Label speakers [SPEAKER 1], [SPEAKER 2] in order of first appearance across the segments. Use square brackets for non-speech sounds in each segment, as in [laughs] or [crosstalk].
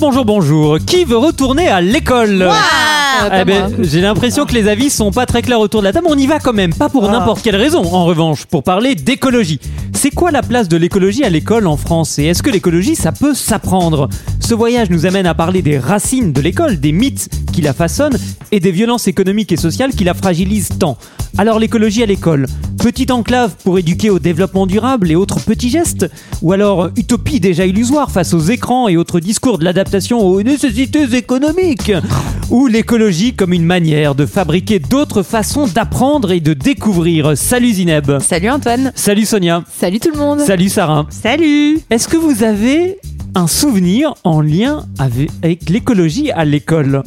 [SPEAKER 1] Bonjour, bonjour. Qui veut retourner à l'école Eh ben, J'ai l'impression que les avis sont pas très clairs autour de la table. On y va quand même, pas pour n'importe quelle raison. En revanche, pour parler d'écologie. C'est quoi la place de l'écologie à l'école en France Et est-ce que l'écologie, ça peut s'apprendre? Ce voyage nous amène à parler des racines de l'école, des mythes qui la façonnent et des violences économiques et sociales qui la fragilisent tant. Alors l'écologie à l'école, petite enclave pour éduquer au développement durable et autres petits gestes Ou alors utopie déjà illusoire face aux écrans et autres discours de l'adaptation aux nécessités économiques [laughs] Ou l'écologie comme une manière de fabriquer d'autres façons d'apprendre et de découvrir. Salut Zineb.
[SPEAKER 2] Salut Antoine.
[SPEAKER 1] Salut Sonia.
[SPEAKER 2] Salut tout le monde.
[SPEAKER 1] Salut Sarah.
[SPEAKER 3] Salut.
[SPEAKER 1] Est-ce que vous avez un souvenir en lien avec, avec l'écologie à l'école?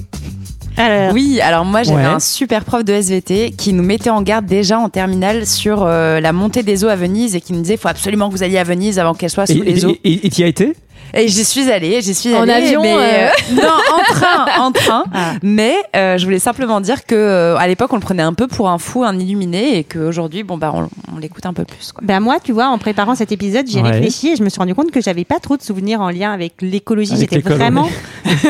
[SPEAKER 3] Alors,
[SPEAKER 2] Oui, alors moi j'avais
[SPEAKER 1] Ouais.
[SPEAKER 2] un super prof de SVT qui nous mettait en garde déjà en terminale sur euh, la montée des eaux à Venise et qui nous disait faut absolument que vous alliez à Venise avant qu'elle soit sous
[SPEAKER 1] Et
[SPEAKER 2] les eaux.
[SPEAKER 1] et- et- et t'y as été?
[SPEAKER 2] Et j'y suis allée, j'y suis
[SPEAKER 4] En
[SPEAKER 2] allée.
[SPEAKER 4] avion,
[SPEAKER 2] mais,
[SPEAKER 4] euh,
[SPEAKER 2] non, en train, en train. [laughs]
[SPEAKER 3] Ah.
[SPEAKER 2] Mais euh, je voulais simplement dire que euh, à l'époque on le prenait un peu pour un fou, un illuminé, et qu'aujourd'hui bon bah on, on l'écoute un peu plus. Quoi.
[SPEAKER 3] ben moi, tu vois, en préparant cet épisode, j'ai
[SPEAKER 1] Ouais.
[SPEAKER 3] réfléchi et je me suis rendu compte que j'avais pas trop de souvenirs en lien avec l'écologie. J'étais vraiment [laughs] [laughs]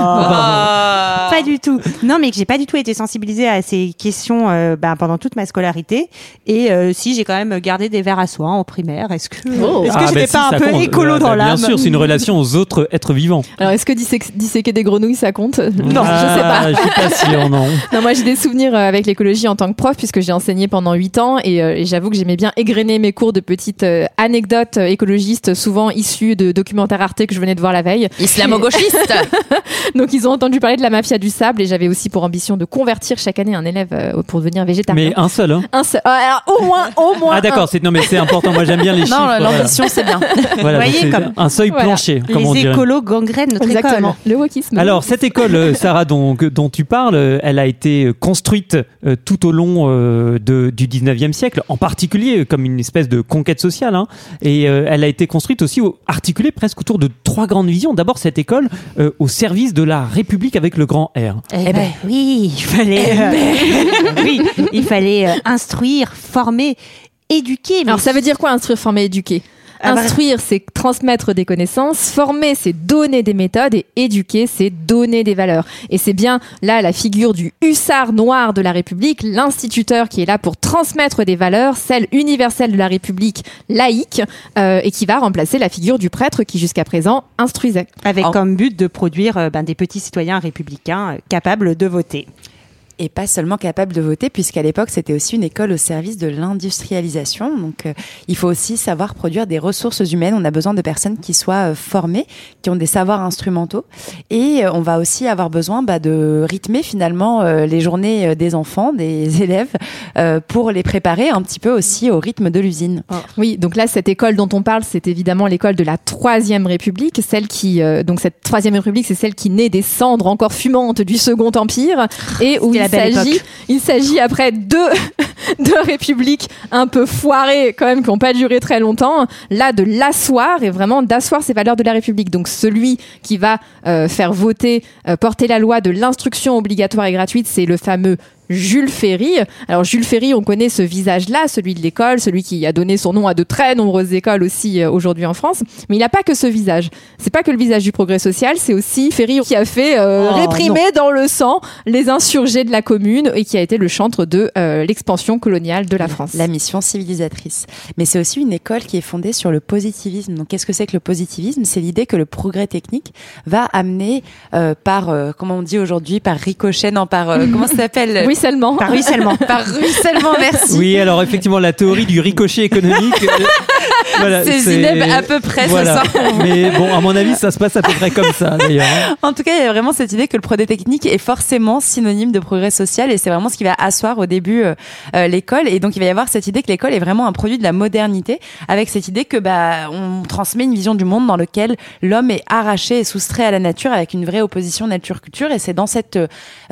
[SPEAKER 2] Ah.
[SPEAKER 3] pas du tout. Non, mais que j'ai pas du tout été sensibilisée à ces questions euh, ben, pendant toute ma scolarité. Et euh, si j'ai quand même gardé des verres à soie en primaire, est-ce que
[SPEAKER 4] Oh.
[SPEAKER 3] est-ce que
[SPEAKER 1] Ah,
[SPEAKER 3] j'étais
[SPEAKER 1] bah si,
[SPEAKER 3] pas un peu
[SPEAKER 1] compte.
[SPEAKER 3] écolo
[SPEAKER 1] Euh,
[SPEAKER 3] dans
[SPEAKER 1] bah,
[SPEAKER 3] l'âme
[SPEAKER 1] Bien sûr, c'est une relation aux autres êtres vivants.
[SPEAKER 4] Alors, est-ce que dissé- disséquer des grenouilles, ça compte? Non,
[SPEAKER 1] Ah,
[SPEAKER 4] je sais pas.
[SPEAKER 1] Je suis pas sûr, non. [laughs]
[SPEAKER 4] Non, moi, j'ai des souvenirs euh, avec l'écologie en tant que prof, puisque j'ai enseigné pendant 8 ans, et, euh, et j'avoue que j'aimais bien égrener mes cours de petites euh, anecdotes euh, écologistes, souvent issues de documentaires Arte que je venais de voir la veille.
[SPEAKER 2] Islamo-gauchiste. [laughs]
[SPEAKER 4] Donc, ils ont entendu parler de la mafia du sable, et j'avais aussi pour ambition de convertir chaque année un élève euh, pour devenir végétarien.
[SPEAKER 1] Mais un seul, hein.
[SPEAKER 4] Un seul. Ah, alors, au moins, au moins.
[SPEAKER 1] Ah d'accord, c'est non mais c'est important. Moi j'aime bien les chiffres.
[SPEAKER 2] non,
[SPEAKER 1] voilà.
[SPEAKER 2] l'ambition c'est bien. [laughs]
[SPEAKER 1] Voilà,
[SPEAKER 3] Vous voyez, comme-
[SPEAKER 1] un seuil
[SPEAKER 4] Voilà.
[SPEAKER 1] plancher, comme on
[SPEAKER 3] Les
[SPEAKER 1] dirait.
[SPEAKER 3] écolos gangrènent notre
[SPEAKER 4] Exactement.
[SPEAKER 3] école.
[SPEAKER 4] Le wokisme.
[SPEAKER 1] Alors cette école, Sarah, dont, tu parles, elle a été construite euh, tout au long euh, de, du 19e siècle, en particulier euh, comme une espèce de conquête sociale. hein. et euh, elle a été construite aussi, au- articulée presque autour de trois grandes visions. D'abord cette école euh, au service de la République avec le grand R.
[SPEAKER 3] Eh ben, oui, il fallait, euh, [laughs] oui, il fallait euh, instruire, former, éduquer. mais
[SPEAKER 4] Alors ça veut dire quoi instruire, former, éduquer? Instruire, c'est transmettre des connaissances. Former, c'est donner des méthodes. Et éduquer, c'est donner des valeurs. Et c'est bien là la figure du hussard noir de la République, l'instituteur qui est là pour transmettre des valeurs, celles universelles de la République laïque, euh, et qui va remplacer la figure du prêtre qui jusqu'à présent instruisait.
[SPEAKER 3] avec
[SPEAKER 2] En-
[SPEAKER 3] comme but de produire euh, ben, des petits citoyens républicains euh, capables de voter.
[SPEAKER 2] Et pas seulement capable de voter, puisqu'à l'époque, c'était aussi une école au service de l'industrialisation. Donc, euh, il faut aussi savoir produire des ressources humaines. On a besoin de personnes qui soient euh, formées, qui ont des savoirs instrumentaux. Et euh, on va aussi avoir besoin bah, de rythmer finalement les journées des enfants, des [laughs] élèves, pour les préparer un petit peu aussi au rythme de l'usine.
[SPEAKER 4] Oui, donc là, cette école dont on parle, c'est évidemment l'école de la Troisième République, celle qui, donc cette Troisième République, c'est celle qui naît des cendres encore fumantes du Second Empire, et où il s'agit, il s'agit après deux, [laughs] deux républiques un peu foirées, quand même, qui n'ont pas duré très longtemps, là de l'asseoir et vraiment d'asseoir ces valeurs de la République. Donc celui qui va euh, faire voter, euh, porter la loi de l'instruction obligatoire et gratuite, c'est le fameux Jules Ferry. Alors Jules Ferry, on connaît ce visage-là, celui de l'école, celui qui a donné son nom à de très nombreuses écoles aussi euh, aujourd'hui en France. Mais il n'a pas que ce visage. C'est pas que le visage du progrès social, c'est aussi Ferry qui a fait euh,
[SPEAKER 3] Oh,
[SPEAKER 4] réprimer dans le sang les insurgés de la commune et qui a été le chantre de euh, l'expansion coloniale de la France.
[SPEAKER 2] La mission civilisatrice. Mais c'est aussi une école qui est fondée sur le positivisme. Donc, qu'est-ce que c'est que le positivisme? C'est l'idée que le progrès technique va amener euh, par, euh, comment on dit aujourd'hui, par ricochet, non, par, euh, [laughs] comment ça s'appelle?
[SPEAKER 4] Ruissellement.
[SPEAKER 3] Par ruissellement. [laughs]
[SPEAKER 2] Par ruissellement, merci.
[SPEAKER 1] Oui, alors effectivement, la théorie du ricochet économique. Voilà,
[SPEAKER 2] C'est Zineb à peu près,
[SPEAKER 1] Voilà.
[SPEAKER 2] ça.
[SPEAKER 1] Mais bon, à mon avis, ça se passe à peu près comme ça, d'ailleurs. hein.
[SPEAKER 2] En tout cas, il y a vraiment cette idée que le progrès technique est forcément synonyme de progrès social et c'est vraiment ce qui va asseoir au début euh, euh, l'école. Et donc, il va y avoir cette idée que l'école est vraiment un produit de la modernité avec cette idée que bah, on transmet une vision du monde dans lequel l'homme est arraché et soustrait à la nature avec une vraie opposition nature-culture. Et c'est dans cette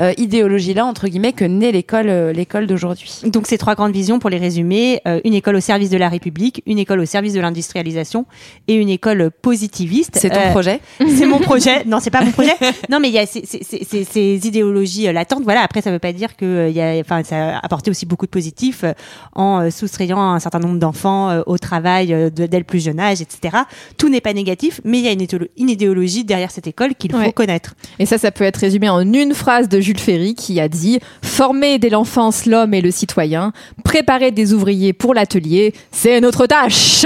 [SPEAKER 2] euh, idéologie-là, entre guillemets, que naît l'école, euh, l'école d'aujourd'hui.
[SPEAKER 3] Donc ces trois grandes visions, pour les résumer, euh, une école au service de la République, une école au service de l'industrialisation et une école positiviste.
[SPEAKER 2] C'est ton
[SPEAKER 3] Euh,
[SPEAKER 2] projet [laughs]
[SPEAKER 3] C'est mon projet. Non, c'est pas mon projet. Non, mais il y a ces, ces- ces- ces- idéologies euh, latentes. Voilà. Après, ça veut pas dire que euh, il y a, enfin, ça a apporté aussi beaucoup de positifs en soustrayant un certain nombre d'enfants au travail de- dès le plus jeune âge, etc. Tout n'est pas négatif, mais il y a une, idéolo- une idéologie derrière cette école qu'il faut
[SPEAKER 4] Ouais.
[SPEAKER 3] connaître.
[SPEAKER 4] Et ça, ça peut être résumé en une phrase de Jules Ferry qui a dit Former dès l'enfance l'homme et le citoyen, préparer des ouvriers pour l'atelier, c'est notre tâche.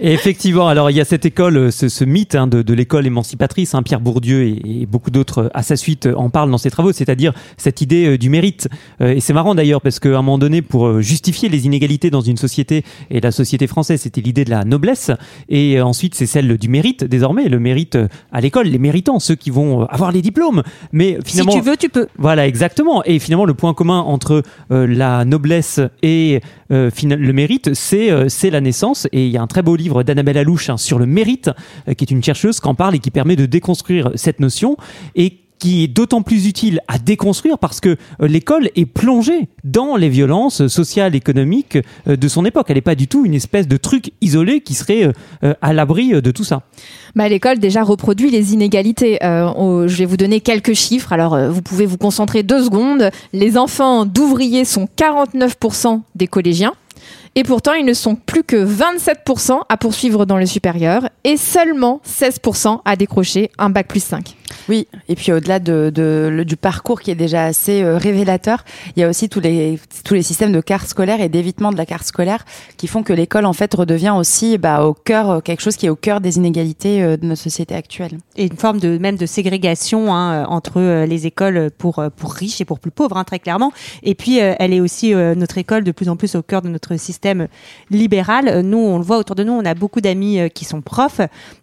[SPEAKER 1] Et effectivement, alors il y a cette école, euh, ce, ce mythe hein, de, de l'école émancipatrice, hein, Pierre Bourdieu et, et beaucoup d'autres euh, à sa suite euh, en parlent dans ses travaux, c'est-à-dire cette idée du mérite. Et c'est marrant d'ailleurs parce qu'à un moment donné, pour justifier les inégalités dans une société, et la société française, c'était l'idée de la noblesse, et ensuite c'est celle du mérite désormais, le mérite à l'école, les méritants, ceux qui vont avoir les diplômes. Mais finalement,
[SPEAKER 3] si tu veux, tu peux.
[SPEAKER 1] voilà, exactement. Et finalement, le point commun entre euh, la noblesse et euh, le mérite, c'est euh, c'est la naissance. Et il y a un très beau livre d'Annabelle Alouche hein, sur le mérite, euh, qui est une chercheuse qui en parle et qui permet de déconstruire cette notion. Et qui est d'autant plus utile à déconstruire parce que euh, l'école est plongée dans les violences sociales, économiques euh, de son époque. Elle n'est pas du tout une espèce de truc isolé qui serait à l'abri de tout ça.
[SPEAKER 4] Bah, l'école déjà reproduit les inégalités. Je vais vous donner quelques chiffres. Alors, vous pouvez vous concentrer deux secondes. Les enfants d'ouvriers sont 49% des collégiens. Et pourtant, ils ne sont plus que 27% à poursuivre dans le supérieur et seulement 16% à décrocher un bac plus 5.
[SPEAKER 2] Oui, et puis au-delà de, de- le- du parcours qui est déjà assez euh, révélateur, il y a aussi tous les tous les systèmes de carte scolaire et d'évitement de la carte scolaire qui font que l'école en fait redevient aussi bah, au cœur euh, quelque chose qui est au cœur des inégalités euh, de notre société actuelle.
[SPEAKER 3] et une forme de même de ségrégation hein, entre euh, les écoles pour pour riches et pour plus pauvres hein, très clairement et puis euh, elle est aussi euh, notre école de plus en plus au cœur de notre système libéral. Euh, nous on le voit autour de nous on a beaucoup d'amis euh, qui sont profs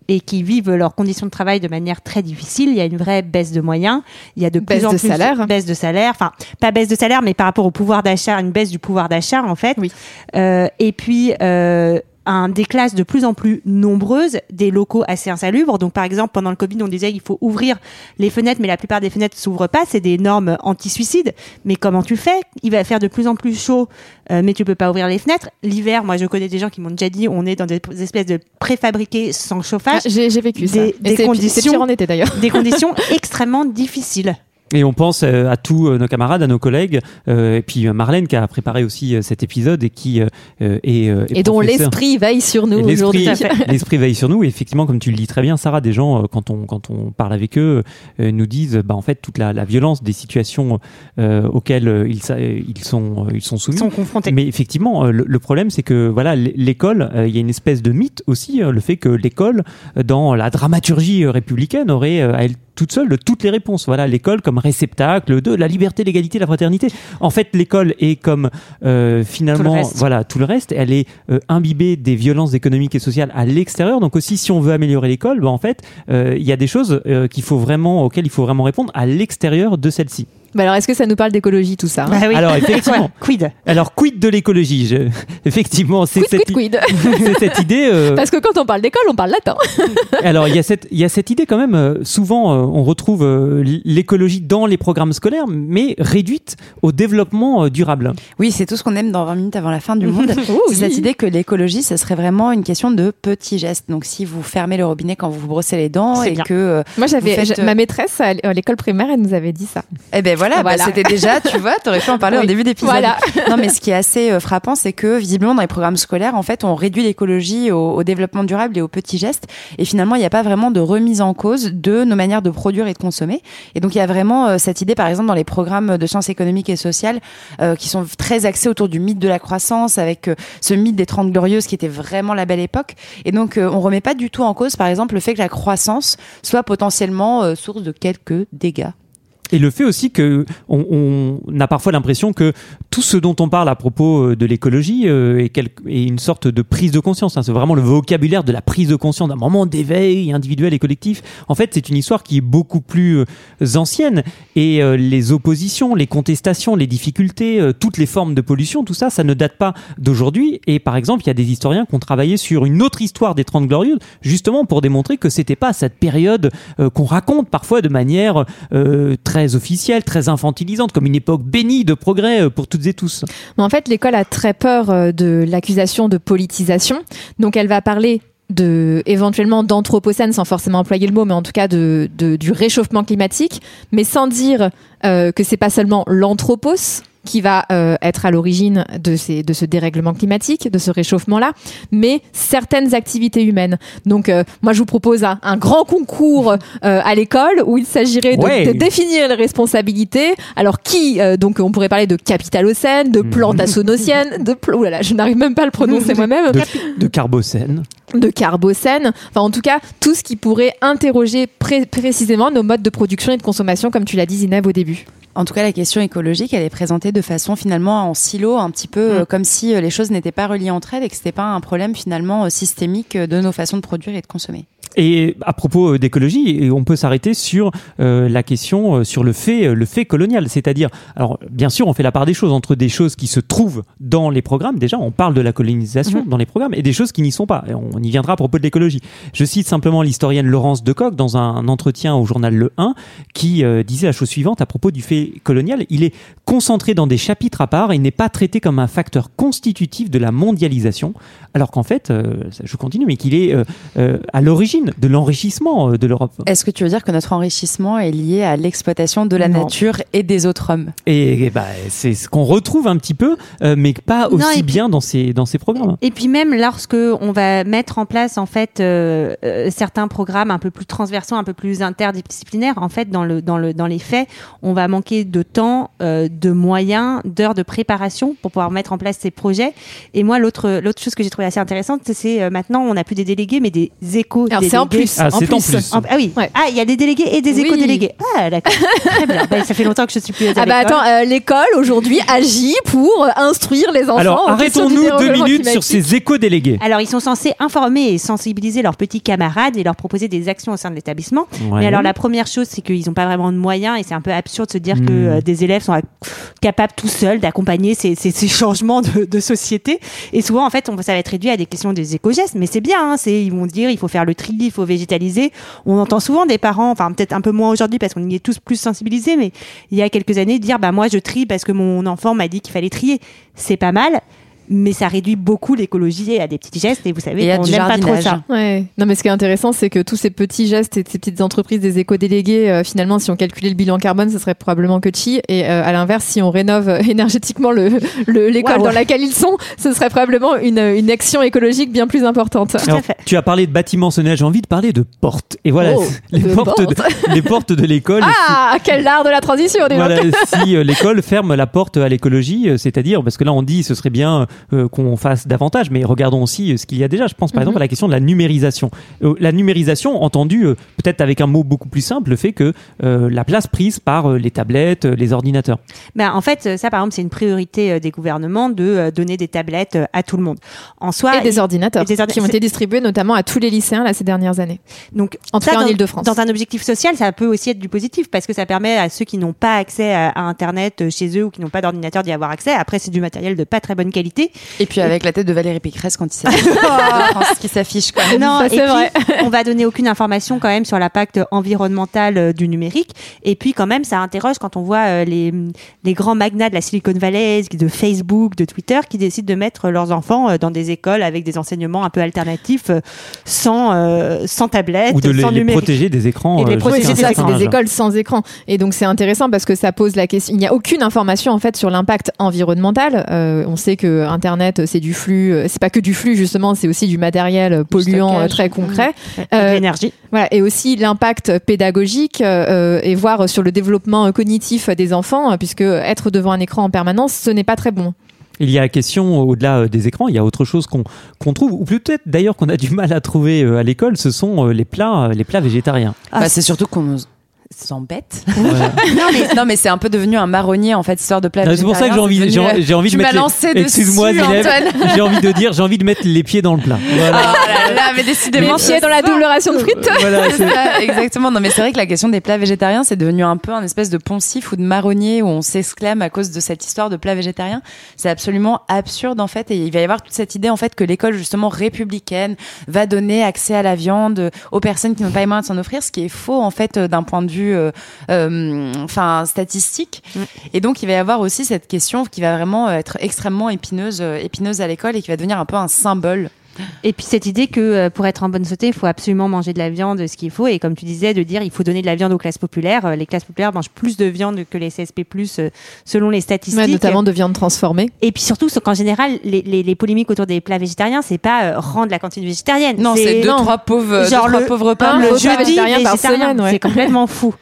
[SPEAKER 3] et qui vivent leurs conditions de travail de manière très difficile. Il y a une vraie baisse de moyens. Il y a de
[SPEAKER 4] Baisse
[SPEAKER 3] plus en
[SPEAKER 4] de
[SPEAKER 3] plus
[SPEAKER 4] salaire.
[SPEAKER 3] baisse de salaire. Enfin pas baisse de salaire mais par rapport au pouvoir d'achat une baisse du pouvoir d'achat en fait.
[SPEAKER 4] Oui.
[SPEAKER 3] Euh, et puis euh, un, des classes de plus en plus nombreuses, des locaux assez insalubres. Donc, par exemple, pendant le Covid, on disait qu'il faut ouvrir les fenêtres, mais la plupart des fenêtres s'ouvrent pas. C'est des normes anti-suicide. Mais comment tu fais? Il va faire de plus en plus chaud, euh, mais tu peux pas ouvrir les fenêtres. L'hiver, moi, je connais des gens qui m'ont déjà dit, on est dans des espèces de préfabriqués sans
[SPEAKER 4] Ah,
[SPEAKER 3] chauffage,
[SPEAKER 4] J'ai j'ai vécu ça.
[SPEAKER 3] Des- conditions-
[SPEAKER 4] en été d'ailleurs.
[SPEAKER 3] des conditions [laughs] extrêmement difficiles.
[SPEAKER 1] Et on pense euh, à tous euh, nos camarades, à nos collègues, euh, et puis Marlène qui a préparé aussi cet épisode et qui est, euh, est
[SPEAKER 4] Et dont l'esprit veille sur nous aujourd'hui. [laughs]
[SPEAKER 1] L'esprit, veille sur nous. Et effectivement, comme tu le dis très bien, Sarah, des gens, quand on, quand on parle avec eux, euh, nous disent, bah, en fait, toute la, la violence des situations euh, auxquelles ils, sa- ils, sont, ils sont soumis.
[SPEAKER 3] Ils sont confrontés.
[SPEAKER 1] Mais effectivement, le, le problème, c'est que voilà, l'école, euh, il y a une espèce de mythe aussi, euh, le fait que l'école, dans la dramaturgie républicaine, aurait euh, à elle toute seule de toutes les réponses. Voilà, l'école comme réceptacle de la liberté, l'égalité, la fraternité. En fait, l'école est comme euh, finalement,
[SPEAKER 3] reste.
[SPEAKER 1] voilà, tout le reste. Elle est euh, imbibée des violences économiques et sociales à l'extérieur. Donc aussi, si on veut améliorer l'école, ben, en fait, euh, il y a des choses euh, qu'il faut vraiment, auxquelles il faut vraiment répondre à l'extérieur de celle-ci.
[SPEAKER 4] Bah alors, est-ce que ça nous parle d'écologie tout ça hein
[SPEAKER 3] Bah oui.
[SPEAKER 1] Alors, [laughs] effectivement.
[SPEAKER 3] Quid
[SPEAKER 1] Alors, quid de l'écologie Je- [laughs] Effectivement, c'est
[SPEAKER 4] Quid,
[SPEAKER 1] cette,
[SPEAKER 4] quid, quid. [laughs]
[SPEAKER 1] cette idée. euh,
[SPEAKER 4] Parce que quand on parle d'école, on parle latin.
[SPEAKER 1] Alors, il y, a cette, il y a cette idée quand même, euh, souvent euh, on retrouve l'écologie dans les programmes scolaires, mais réduite au développement durable.
[SPEAKER 2] Oui, c'est tout ce qu'on aime dans 20 minutes avant la fin du monde.
[SPEAKER 4] Oh,
[SPEAKER 2] c'est cette idée que l'écologie, ce serait vraiment une question de petits gestes. Donc, si vous fermez le robinet quand vous vous brossez les dents et
[SPEAKER 3] bien.
[SPEAKER 2] que, euh,
[SPEAKER 4] Moi, j'avais
[SPEAKER 2] faites,
[SPEAKER 4] ma maîtresse à l'école primaire, elle nous avait dit ça.
[SPEAKER 2] eh ben voilà, bah,
[SPEAKER 4] Voilà.
[SPEAKER 2] c'était déjà, tu vois, t'aurais pu en parler [laughs] en
[SPEAKER 4] Oui.
[SPEAKER 2] début d'épisode.
[SPEAKER 4] Voilà. [laughs]
[SPEAKER 2] Non, mais ce qui est assez euh, frappant, c'est que visiblement dans les programmes scolaires, en fait, on réduit l'écologie au, au développement durable et aux petits gestes. Et finalement, il n'y a pas vraiment de remise en cause de nos manières de produire et de consommer. Et donc, il y a vraiment euh, cette idée, par exemple, dans les programmes de sciences économiques et sociales, euh, qui sont très axés autour du mythe de la croissance, avec euh, ce mythe des Trente Glorieuses qui était vraiment la belle époque. Et donc, euh, on remet pas du tout en cause, par exemple, le fait que la croissance soit potentiellement euh, source de quelques dégâts.
[SPEAKER 1] Et le fait aussi que on, on a parfois l'impression que tout ce dont on parle à propos euh, de l'écologie euh, est, est une sorte de prise de conscience. hein. C'est vraiment le vocabulaire de la prise de conscience, d'un moment d'éveil individuel et collectif. En fait, c'est une histoire qui est beaucoup plus euh, ancienne. Et les oppositions, les contestations, les difficultés, toutes les formes de pollution, tout ça, ça ne date pas d'aujourd'hui. Et par exemple, il y a des historiens qui ont travaillé sur une autre histoire des Trente Glorieuses, justement pour démontrer que c'était pas cette période qu'on raconte parfois de manière euh, très officielle, très infantilisante, comme une époque bénie de progrès euh, pour toutes et tous.
[SPEAKER 4] Mais en fait, l'école a très peur euh, de l'accusation de politisation. Donc, elle va parler de éventuellement d'anthropocène sans forcément employer le mot mais en tout cas de, du réchauffement climatique mais sans dire euh, que c'est pas seulement l'anthropos qui va euh, être à l'origine de, ces, de ce dérèglement climatique, de ce réchauffement-là, mais certaines activités humaines. Donc, euh, moi, je vous propose un, un grand concours euh, à l'école où il s'agirait de,
[SPEAKER 1] Ouais.
[SPEAKER 4] de définir les responsabilités. Alors, qui Donc, on pourrait parler de capitalocène, de plantationocène, de... pl- là là, je n'arrive même pas à le prononcer moi-même
[SPEAKER 1] De, de Carbocène.
[SPEAKER 4] de carbocène, enfin en tout cas tout ce qui pourrait interroger pré- précisément nos modes de production et de consommation comme tu l'as dit Zineb au début.
[SPEAKER 2] En tout cas, la question écologique, elle est présentée de façon finalement en silo, un petit peu euh, comme si euh, les choses n'étaient pas reliées entre elles et que c'était pas un problème finalement euh, systémique de nos façons de produire et de consommer.
[SPEAKER 1] Et à propos euh, d'écologie, on peut s'arrêter sur euh, la question, euh, sur le fait, le fait colonial. C'est-à-dire, alors bien sûr, on fait la part des choses entre des choses qui se trouvent dans les programmes. Déjà, on parle de la colonisation dans les programmes et des choses qui n'y sont pas. Et on y viendra à propos de l'écologie. Je cite simplement l'historienne Laurence Decoq dans un entretien au journal Le 1 qui euh, disait la chose suivante à propos du fait colonial. Il est concentré dans des chapitres à part et n'est pas traité comme un facteur constitutif de la mondialisation, alors qu'en fait, je continue, mais qu'il est à l'origine de l'enrichissement euh, de l'Europe.
[SPEAKER 2] Est-ce que tu veux dire que notre enrichissement est lié à l'exploitation de la
[SPEAKER 3] Non.
[SPEAKER 2] nature et des autres hommes?
[SPEAKER 1] Et, et bah, c'est ce qu'on retrouve un petit peu, euh, mais pas
[SPEAKER 3] Non,
[SPEAKER 1] aussi
[SPEAKER 3] puis-
[SPEAKER 1] bien dans ces, dans ces programmes.
[SPEAKER 3] Et puis même lorsque on va mettre en place en fait euh, euh, certains programmes un peu plus transversaux, un peu plus interdisciplinaires, en fait dans le dans le dans les faits, on va manquer de temps, euh, de moyens, d'heures de préparation pour pouvoir mettre en place ces projets. Et moi l'autre l'autre chose que j'ai trouvé assez intéressante, c'est euh, maintenant on n'a plus des délégués mais des échos.
[SPEAKER 4] Alors c'est en plus.
[SPEAKER 1] Ah, c'est en
[SPEAKER 4] plus.
[SPEAKER 3] En- ah oui.
[SPEAKER 4] Ouais.
[SPEAKER 3] Ah, il y a des délégués et des
[SPEAKER 4] Oui.
[SPEAKER 3] éco-délégués. Ah, d'accord. Très bien. Bah, ça fait longtemps que je suis plus à
[SPEAKER 4] Ah bah
[SPEAKER 3] l'école.
[SPEAKER 4] attends, euh, l'école aujourd'hui agit pour instruire les enfants.
[SPEAKER 1] Alors, arrêtons-nous deux minutes sur ces éco-délégués.
[SPEAKER 3] Alors, ils sont censés informer et sensibiliser leurs petits camarades et leur proposer des actions au sein de l'établissement.
[SPEAKER 1] Ouais.
[SPEAKER 3] Mais alors, la première chose, c'est qu'ils n'ont pas vraiment de moyens et c'est un peu absurde de se dire que
[SPEAKER 1] Hmm.
[SPEAKER 3] euh, des élèves sont capables tout seuls d'accompagner ces, ces, ces changements de, de société. Et souvent, en fait, on, ça va être réduit à des questions des éco-gestes. Mais c'est bien, hein, c'est, ils vont dire il faut faire le tri, il faut végétaliser. On entend souvent des parents, enfin peut-être un peu moins aujourd'hui parce qu'on y est tous plus sensibilisés, mais il y a quelques années, dire bah moi je trie parce que mon enfant m'a dit qu'il fallait trier. C'est pas mal. Mais ça réduit beaucoup l'écologie à des petits gestes et vous savez
[SPEAKER 2] Et du
[SPEAKER 3] n'aime pas trop ça.
[SPEAKER 4] Ouais. Non, mais ce qui est intéressant, c'est que tous ces petits gestes et ces petites entreprises des éco-délégués, euh, finalement, si on calculait le bilan carbone, ce serait probablement que chi. Et euh, à l'inverse, si on rénove euh, [laughs] énergétiquement le le- l'école
[SPEAKER 3] Waouh.
[SPEAKER 4] dans laquelle ils sont, ce serait probablement une, une action écologique bien plus importante.
[SPEAKER 3] Tout
[SPEAKER 1] Alors,
[SPEAKER 3] à fait.
[SPEAKER 1] tu as parlé de bâtiments sonnés, j'ai envie de parler de portes. Et voilà,
[SPEAKER 4] Oh, [laughs]
[SPEAKER 1] les,
[SPEAKER 4] de
[SPEAKER 1] portes de, [laughs] les portes de l'école.
[SPEAKER 4] Ah, quel art de la transition.
[SPEAKER 1] Voilà, si euh, l'école ferme la porte à l'écologie, c'est-à-dire, parce que là on dit ce serait bien euh, qu'on fasse davantage, mais regardons aussi euh, ce qu'il y a déjà. Je pense par
[SPEAKER 4] Mhm.
[SPEAKER 1] exemple à la question de la numérisation. Euh, la numérisation, entendue euh, peut-être avec un mot beaucoup plus simple, le fait que euh, la place prise par euh, les tablettes, euh, les ordinateurs.
[SPEAKER 3] Ben, en fait, ça, par exemple, c'est une priorité euh, des gouvernements de euh, donner des tablettes euh, à tout le monde. En soi,
[SPEAKER 4] Et des
[SPEAKER 3] il-
[SPEAKER 4] ordinateurs
[SPEAKER 3] et des ordi-
[SPEAKER 4] qui ont été distribués notamment à tous les lycéens là, ces dernières années.
[SPEAKER 3] donc,
[SPEAKER 4] En tout cas en
[SPEAKER 3] dans-
[SPEAKER 4] Ile-de-France.
[SPEAKER 3] Dans un objectif social, ça peut aussi être du positif parce que ça permet à ceux qui n'ont pas accès à, à Internet chez eux ou qui n'ont pas d'ordinateur d'y avoir accès. Après, c'est du matériel de pas très bonne qualité.
[SPEAKER 2] Et puis avec la tête de Valérie Pécresse quand il s'affiche, [laughs] France qui s'affiche quand même.
[SPEAKER 3] Non,
[SPEAKER 4] Ça,
[SPEAKER 3] et
[SPEAKER 4] c'est
[SPEAKER 3] puis,
[SPEAKER 4] vrai.
[SPEAKER 3] on va donner aucune information quand même sur l'impact environnemental euh, du numérique. Et puis quand même, ça interroge quand on voit euh, les, les grands magnats de la Silicon Valley, de Facebook, de Twitter, qui décident de mettre leurs enfants euh, dans des écoles avec des enseignements un peu alternatifs, euh, sans, euh, sans tablette,
[SPEAKER 1] Ou de les,
[SPEAKER 3] sans
[SPEAKER 1] les
[SPEAKER 3] numérique.
[SPEAKER 1] protéger des écrans.
[SPEAKER 3] Et de les
[SPEAKER 4] c'est des
[SPEAKER 1] âge.
[SPEAKER 4] écoles sans écran. Et donc c'est intéressant parce que ça pose la question. Il n'y a aucune information en fait sur l'impact environnemental. Euh, on sait que Internet c'est du flux, euh, c'est pas que du flux justement, c'est aussi du matériel polluant
[SPEAKER 2] stockage.
[SPEAKER 4] euh, très concret. Euh,
[SPEAKER 3] l'énergie.
[SPEAKER 4] Voilà, et aussi l'impact pédagogique euh, et voir sur le développement cognitif des enfants, puisque être devant un écran en permanence, ce n'est pas très bon.
[SPEAKER 1] Il y a la question au-delà des écrans, il y a autre chose qu'on qu'on trouve, ou peut-être d'ailleurs qu'on a du mal à trouver à l'école, ce sont les plats, les plats végétariens.
[SPEAKER 3] Ah,
[SPEAKER 2] Bah, c'est surtout qu'on embête. [laughs] non mais, non, mais c'est un peu devenu un marronnier en fait, histoire de plat.
[SPEAKER 1] C'est pour ça que j'ai envie, j'ai envie de mettre.
[SPEAKER 2] Les... Excuse-moi, [laughs]
[SPEAKER 1] j'ai envie de dire, j'ai envie de mettre les pieds dans le plat.
[SPEAKER 2] Voilà. Oh là là, mais décidément,
[SPEAKER 4] les pieds dans la double ration de frites.
[SPEAKER 2] voilà, ça, exactement. Non mais c'est vrai que la question des plats végétariens, c'est devenu un peu un espèce de poncif ou de marronnier où on s'exclame à cause de cette histoire de plats végétariens. C'est absolument absurde en fait, et il va y avoir toute cette idée en fait que l'école justement républicaine va donner accès à la viande aux personnes qui n'ont pas les moyens de s'en offrir, ce qui est faux en fait d'un point de vue euh, euh, enfin statistique. Mm. Et donc il va y avoir aussi cette question qui va vraiment être extrêmement épineuse, euh, épineuse à l'école et qui va devenir un peu un symbole
[SPEAKER 3] et puis cette idée que euh, pour être en bonne santé, il faut absolument manger de la viande, ce qu'il faut. Et comme tu disais, de dire il faut donner de la viande aux classes populaires. Euh, les classes populaires mangent plus de viande que les CSP+, euh, selon les statistiques.
[SPEAKER 4] notamment de viande transformée.
[SPEAKER 3] Et puis surtout, qu'en général, les, les, les, polémiques autour des plats végétariens, c'est pas rendre la cantine végétarienne.
[SPEAKER 2] Non, c'est deux, trois pauvres, genre deux, trois pauvres
[SPEAKER 3] repas. le jeudi végétarien, végétarien c'est complètement fou.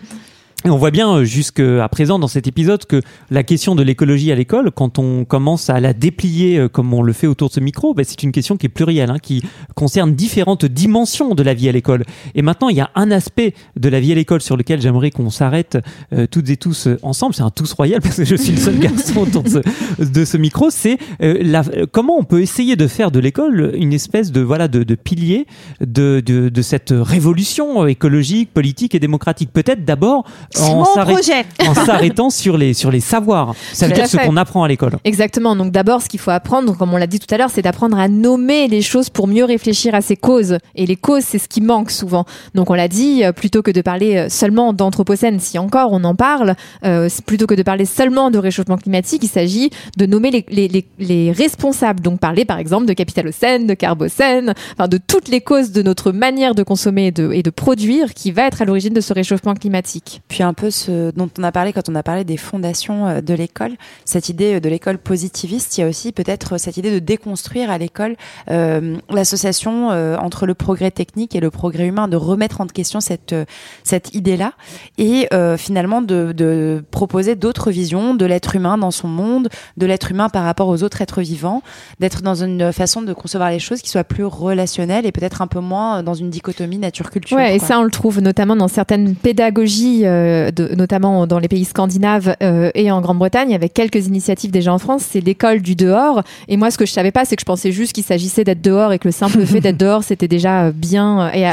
[SPEAKER 1] On voit bien euh, jusqu'à présent dans cet épisode que la question de l'écologie à l'école, quand on commence à la déplier euh, comme on le fait autour de ce micro, ben c'est une question qui est plurielle, hein, qui concerne différentes dimensions de la vie à l'école. Et maintenant, il y a un aspect de la vie à l'école sur lequel j'aimerais qu'on s'arrête euh, toutes et tous ensemble. C'est un tous royal [laughs] parce que je suis le seul garçon autour de ce, de ce micro. C'est la, comment on peut essayer de faire de l'école une espèce de voilà de, de pilier de, de, de cette révolution écologique, politique et démocratique. Peut-être d'abord
[SPEAKER 3] en [laughs]
[SPEAKER 1] s'arrêtant sur les, sur les savoirs. Ça veut dire ce qu'on apprend à l'école.
[SPEAKER 4] Exactement. Donc d'abord, ce qu'il faut apprendre, comme on l'a dit tout à l'heure, c'est d'apprendre à nommer les choses pour mieux réfléchir à ses causes. Et les causes, c'est ce qui manque souvent. Donc on l'a dit, euh, plutôt que de parler euh, seulement d'anthropocène, si encore on en parle, euh, plutôt que de parler seulement de réchauffement climatique, il s'agit de nommer les, les, les, les, responsables. Donc parler par exemple de capitalocène, de carbocène, enfin de toutes les causes de notre manière de consommer et de, et de produire qui va être à l'origine de ce réchauffement climatique.
[SPEAKER 2] Puis un peu ce dont on a parlé quand on a parlé des fondations euh, de l'école, cette idée euh, de l'école positiviste. Il y a aussi peut-être cette idée de déconstruire à l'école euh, l'association euh, entre le progrès technique et le progrès humain, de remettre en question cette cette idée-là et euh, finalement de, de proposer d'autres visions de l'être humain dans son monde, de l'être humain par rapport aux autres êtres vivants, d'être dans une façon de concevoir les choses qui soit plus relationnelle et peut-être un peu moins dans une dichotomie nature-culture.
[SPEAKER 4] Ouais, et ça on le trouve notamment dans certaines pédagogies euh, notamment dans les pays scandinaves euh, et en Grande-Bretagne, avec quelques initiatives déjà en France, c'est l'école du dehors. Et moi, ce que je savais pas, c'est que je pensais juste qu'il s'agissait d'être dehors et que le simple fait d'être dehors, c'était déjà bien et,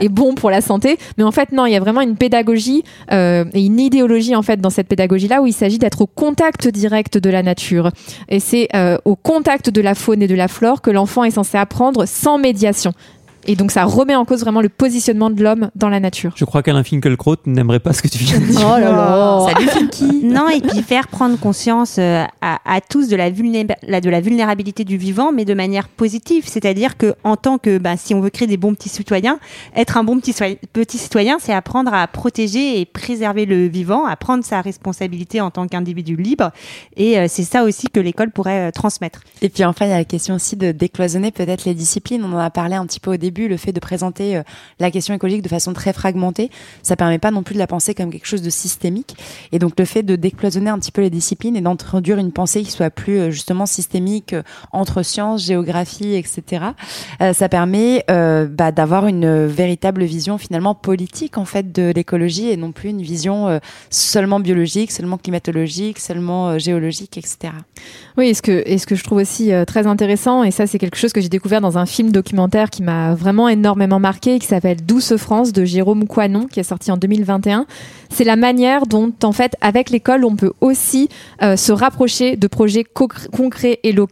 [SPEAKER 4] et, bon pour la santé. Mais en fait, non, il y a vraiment une pédagogie euh, et une idéologie en fait dans cette pédagogie-là où il s'agit d'être au contact direct de la nature. Et c'est au contact de la faune et de la flore que l'enfant est censé apprendre sans médiation. Et donc ça remet en cause vraiment le positionnement de l'homme dans la nature.
[SPEAKER 1] Je crois qu'Alain Finkielkraut n'aimerait pas ce que tu viens de dire.
[SPEAKER 3] Oh là là Salut Finky Non, et puis faire prendre conscience euh, à, à tous de la, de la vulnérabilité du vivant, mais de manière positive. C'est-à-dire que en tant que, bah, si on veut créer des bons petits citoyens, être un bon petit, petit citoyen, c'est apprendre à protéger et préserver le vivant, à prendre sa responsabilité en tant qu'individu libre. Et euh, c'est ça aussi que l'école pourrait euh, transmettre.
[SPEAKER 2] Et puis enfin, il y a la question aussi de décloisonner peut-être les disciplines. On en a parlé un petit peu au début le fait de présenter euh, la question écologique de façon très fragmentée, ça permet pas non plus de la penser comme quelque chose de systémique. Et donc le fait de décloisonner un petit peu les disciplines et d'introduire une pensée qui soit plus euh, justement systémique euh, entre sciences, géographie, etc. ça permet bah, d'avoir une véritable vision finalement politique en fait de l'écologie et non plus une vision seulement biologique, seulement climatologique, seulement géologique, etc.
[SPEAKER 4] Oui, et ce que je trouve aussi très intéressant, et ça c'est quelque chose que j'ai découvert dans un film documentaire qui m'a vraiment énormément marqué, qui s'appelle Douce France de Jérôme Coinon, qui est sorti en 2021. C'est la manière dont, en fait, avec l'école, on peut aussi euh, se rapprocher de projets concrets et locaux.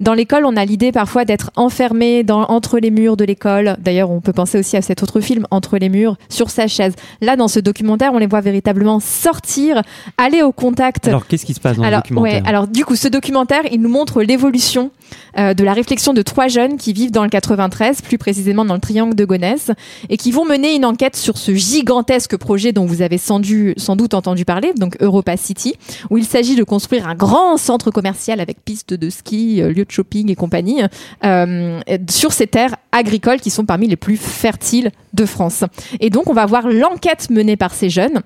[SPEAKER 4] Dans l'école, on a l'idée parfois d'être enfermé dans, entre les murs de l'école. D'ailleurs, on peut penser aussi à cet autre film, Entre les murs, sur sa chaise. Là, dans ce documentaire, on les voit véritablement sortir, aller au contact.
[SPEAKER 1] Alors, qu'est-ce qui se passe dans
[SPEAKER 4] alors,
[SPEAKER 1] le documentaire?
[SPEAKER 4] ouais, Alors, du coup, ce documentaire, il nous montre l'évolution euh, de la réflexion de trois jeunes qui vivent dans le 93, plus précisément dans le triangle de Gonesse, et qui vont mener une enquête sur ce gigantesque projet dont vous avez sans, doute entendu parler, donc Europa City, où il s'agit de construire un grand centre commercial avec pistes de ski, euh, lieux de shopping et compagnie, euh, sur ces terres agricoles qui sont parmi les plus fertiles de France. Et donc, on va voir l'enquête menée par ces jeunes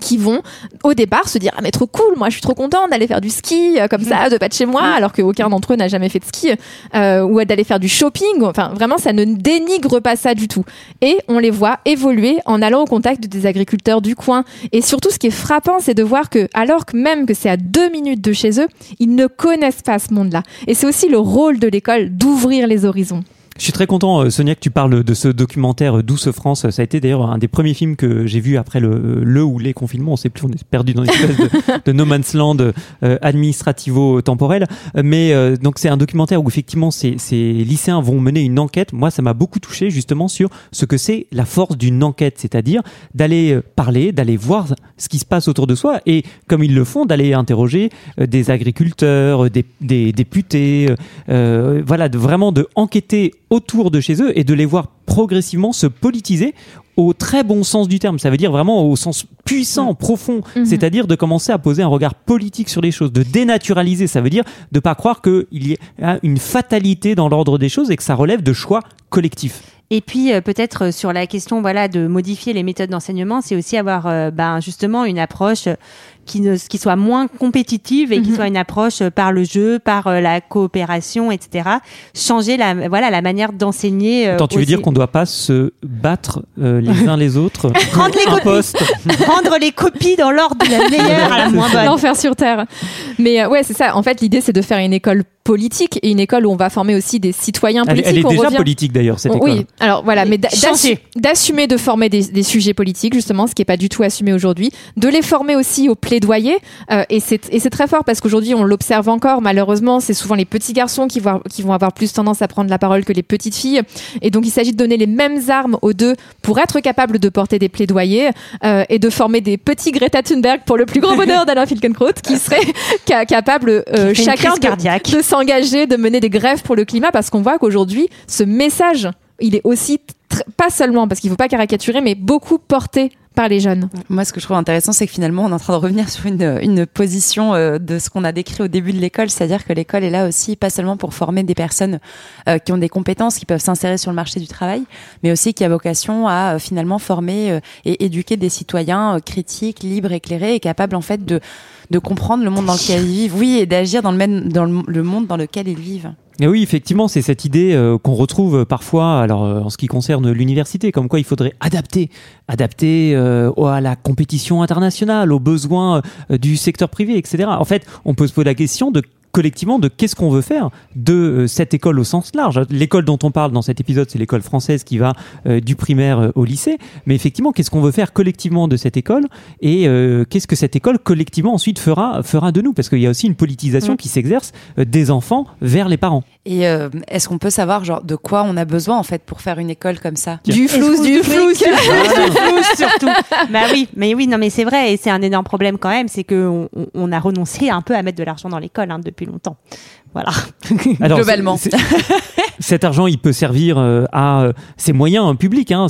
[SPEAKER 4] qui vont au départ se dire ah mais trop cool moi je suis trop content d'aller faire du ski euh, comme ça de pas de chez moi alors qu'aucun d'entre eux n'a jamais fait de ski euh, ou d'aller faire du shopping enfin vraiment ça ne dénigre pas ça du tout. Et on les voit évoluer en allant au contact des agriculteurs du coin. Et surtout ce qui est frappant c'est de voir que alors que même que c'est à deux minutes de chez eux ils ne connaissent pas ce monde là et c'est aussi le rôle de l'école d'ouvrir les horizons
[SPEAKER 1] je suis très content, euh, Sonia, que tu parles de ce documentaire euh, Douce France. Ça a été d'ailleurs un des premiers films que j'ai vu après le, le ou les confinements. On sait plus, on est perdu dans une espèce de, [laughs] de no man's land euh, administrativo-temporel. Mais donc c'est un documentaire où effectivement ces, ces lycéens vont mener une enquête. Moi, ça m'a beaucoup touché justement sur ce que c'est la force d'une enquête, c'est-à-dire d'aller parler, d'aller voir ce qui se passe autour de soi et comme ils le font, d'aller interroger des agriculteurs, des, des députés, euh, voilà, de vraiment de enquêter autour de chez eux et de les voir progressivement se politiser au très bon sens du terme. Ça veut dire vraiment au sens puissant, profond. Mm-hmm. C'est-à-dire de commencer à poser un regard politique sur les choses, de dénaturaliser. Ça veut dire de pas croire qu'il y a une fatalité dans l'ordre des choses et que ça relève de choix collectifs.
[SPEAKER 3] Et puis euh, peut-être sur la question voilà de modifier les méthodes d'enseignement, c'est aussi avoir euh, ben, justement une approche qui, ne, qui soit moins compétitive et qui mhm. soit une approche euh, par le jeu, par euh, la coopération, etc. Changer la, voilà, la manière d'enseigner.
[SPEAKER 1] Euh, Attends, tu veux dire qu'on ne doit pas se battre les uns les autres [laughs]
[SPEAKER 3] Prendre les copies. [laughs] Prendre les copies dans l'ordre de la meilleure à la [laughs] moins bonne.
[SPEAKER 4] L'enfer sur terre. Mais ouais, c'est ça. En fait, l'idée, c'est de faire une école politique et une école où on va former aussi des citoyens politiques.
[SPEAKER 1] Elle, est déjà politique d'ailleurs cette école.
[SPEAKER 4] Oui, alors voilà, mais d'assumer de former des, des, sujets politiques justement, ce qui est pas du tout assumé aujourd'hui, de les former aussi au plaidoyer euh, et c'est très fort parce qu'aujourd'hui on l'observe encore malheureusement, c'est souvent les petits garçons qui vont qui vont avoir plus tendance à prendre la parole que les petites filles et donc il s'agit de donner les mêmes armes aux deux pour être capable de porter des plaidoyers euh, et de former des petits Greta Thunberg pour le plus grand bonheur d'Alain Finkielkraut qui serait [laughs] capable euh, chacun de, de s'engager, de mener des grèves pour le climat, parce qu'on voit qu'aujourd'hui, ce message, il est aussi, pas seulement, parce qu'il ne faut pas caricaturer, mais beaucoup porté par les jeunes.
[SPEAKER 2] Moi, ce que je trouve intéressant, c'est que finalement, on est en train de revenir sur une, une position euh, de ce qu'on a décrit au début de l'école, c'est-à-dire que l'école est là aussi, pas seulement pour former des personnes euh, qui ont des compétences, qui peuvent s'insérer sur le marché du travail, mais aussi qui a vocation à euh, finalement former et éduquer des citoyens critiques, libres, éclairés et capables en fait de de comprendre le monde dans lequel ils vivent, oui, et d'agir dans le même dans le monde dans lequel ils vivent.
[SPEAKER 1] Et oui, effectivement, c'est cette idée euh, qu'on retrouve parfois, alors euh, en ce qui concerne l'université, comme quoi il faudrait adapter, adapter euh, à la compétition internationale, aux besoins du secteur privé, etc. En fait, on peut se poser la question de collectivement de qu'est-ce qu'on veut faire de euh, cette école au sens large. L'école dont on parle dans cet épisode, c'est l'école française qui va euh, du primaire euh, au lycée. Mais effectivement, qu'est-ce qu'on veut faire collectivement de cette école et qu'est-ce que cette école collectivement ensuite fera, fera de nous? Parce qu'il y a aussi une politisation mm. qui s'exerce des enfants vers les parents.
[SPEAKER 2] Et est-ce qu'on peut savoir genre de quoi on a besoin en fait pour faire une école comme ça?
[SPEAKER 4] Du flou, du [laughs] flou, du flou
[SPEAKER 3] surtout. bah oui, mais oui, non mais c'est vrai et c'est un énorme problème quand même, c'est que on, a renoncé un peu à mettre de l'argent dans l'école hein, depuis longtemps. Voilà. [laughs]
[SPEAKER 2] Globalement.
[SPEAKER 1] cet argent, il peut servir euh, à euh, ses moyens hein, publics. Hein.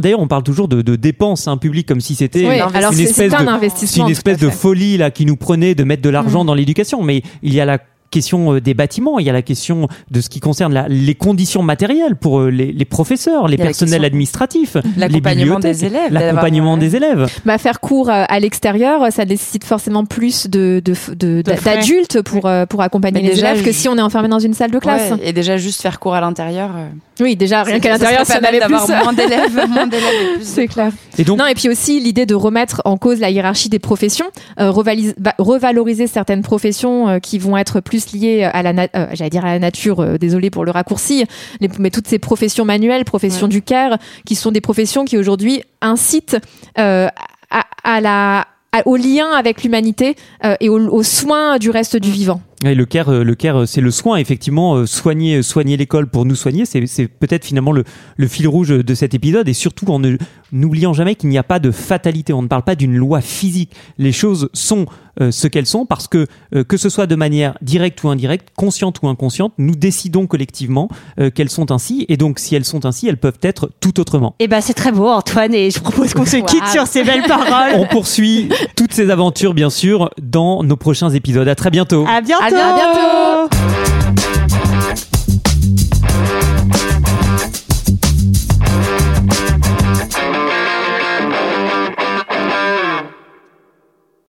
[SPEAKER 1] D'ailleurs, on parle toujours de, dépenses hein, publiques comme si c'était une, espèce de, une espèce de folie là qui nous prenait de mettre de l'argent mm. dans l'éducation. Mais il y a la question euh, des bâtiments, il y a la question de ce qui concerne les conditions matérielles pour euh, les, professeurs, les personnels administratifs,
[SPEAKER 2] l'accompagnement des élèves,
[SPEAKER 1] l'accompagnement des élèves.
[SPEAKER 4] Bah, faire cours euh, à l'extérieur, ça nécessite forcément plus de, d'adultes pour pour accompagner les élèves que si on est enfermé dans une salle de classe.
[SPEAKER 2] et déjà juste faire cours à l'intérieur.
[SPEAKER 4] Oui, déjà rien qu'à l'intérieur, ça n'avait
[SPEAKER 2] plus moins d'élèves, [laughs] moins d'élèves.
[SPEAKER 4] C'est clair. Et donc, non, et puis aussi l'idée de remettre en cause la hiérarchie des professions, revaloriser certaines professions qui vont être plus liées à la, euh, j'allais dire à la nature, euh, désolé pour le raccourci, mais toutes ces professions manuelles, professions du care, qui sont des professions qui aujourd'hui incitent euh, à, la au lien avec l'humanité et aux soins du reste du vivant
[SPEAKER 1] le care, le care, c'est le soin, effectivement, soigner, soigner l'école pour nous soigner, c'est peut-être finalement le, le, fil rouge de cet épisode, et surtout en n'oubliant jamais qu'il n'y a pas de fatalité. On ne parle pas d'une loi physique. Les choses sont euh, ce qu'elles sont parce que euh, que ce soit de manière directe ou indirecte, consciente ou inconsciente, nous décidons collectivement euh, qu'elles sont ainsi, et donc si elles sont ainsi, elles peuvent être tout autrement.
[SPEAKER 3] Eh ben c'est très beau, Antoine, et je propose qu'on se quitte sur ces belles paroles.
[SPEAKER 1] On poursuit toutes ces aventures, bien sûr, dans nos prochains épisodes. À très bientôt.
[SPEAKER 3] À bientôt. À bientôt.